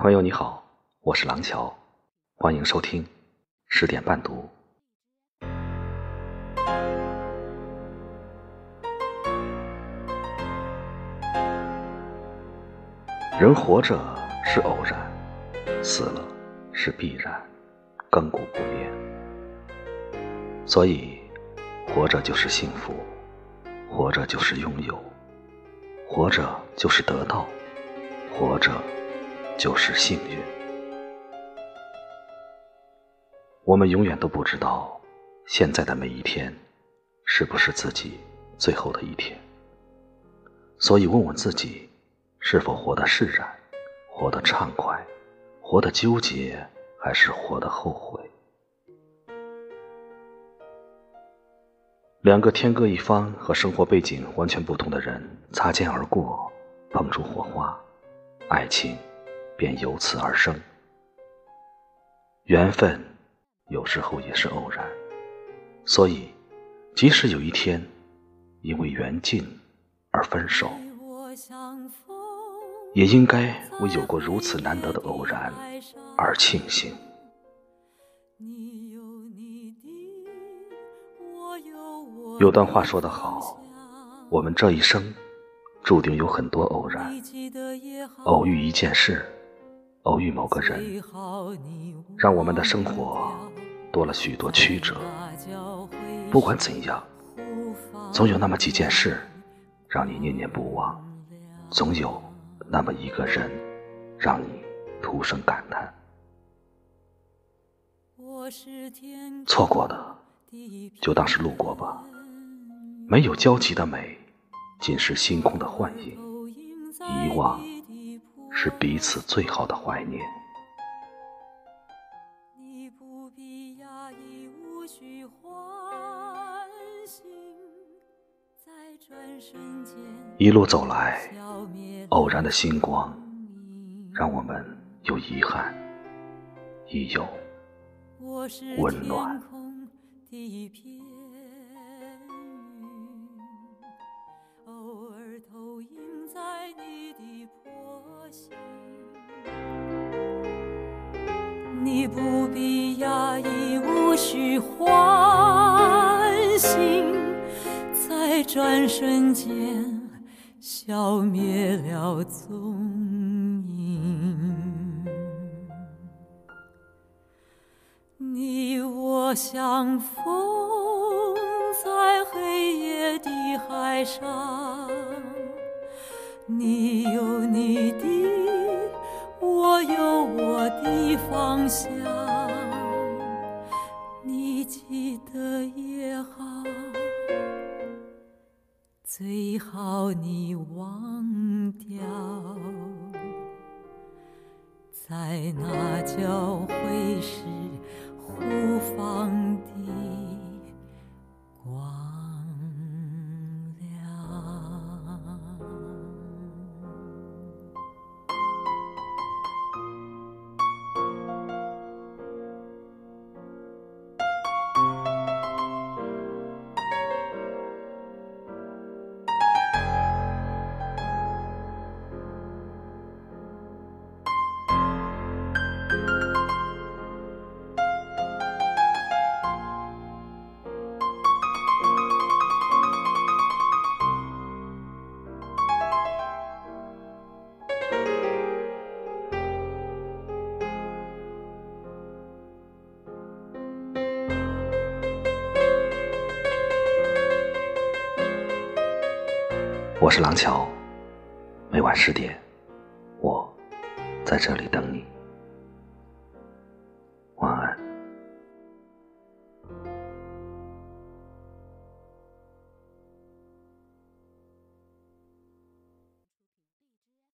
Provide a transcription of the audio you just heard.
朋友你好，我是廊桥，欢迎收听十点半读。人活着是偶然，死了是必然，亘古不变。所以，活着就是幸福，活着就是拥有，活着就是得到，活着就是幸运。我们永远都不知道，现在的每一天是不是自己最后的一天。所以，问问自己。是否活得释然，活得畅快，活得纠结，还是活得后悔？两个天各一方和生活背景完全不同的人擦肩而过，碰出火花，爱情便由此而生。缘分有时候也是偶然，所以即使有一天因为缘尽而分手。也应该为有过如此难得的偶然而庆幸。有段话说得好，我们这一生注定有很多偶然，偶遇一件事，偶遇某个人，让我们的生活多了许多曲折。不管怎样，总有那么几件事让你念念不忘，总有。那么一个人，让你徒生感叹。错过的，就当是路过吧。没有交集的美，仅是星空的幻影。遗忘，是彼此最好的怀念。一路走来。偶然的星光，让我们有遗憾，亦有温暖。你不必压抑，无需唤醒，在转瞬间。消灭了踪影，你我相逢在黑夜的海上，你想，你记得也好。最好你忘掉，在那交会时互放我是廊桥，每晚十点，我在这里等你。晚安。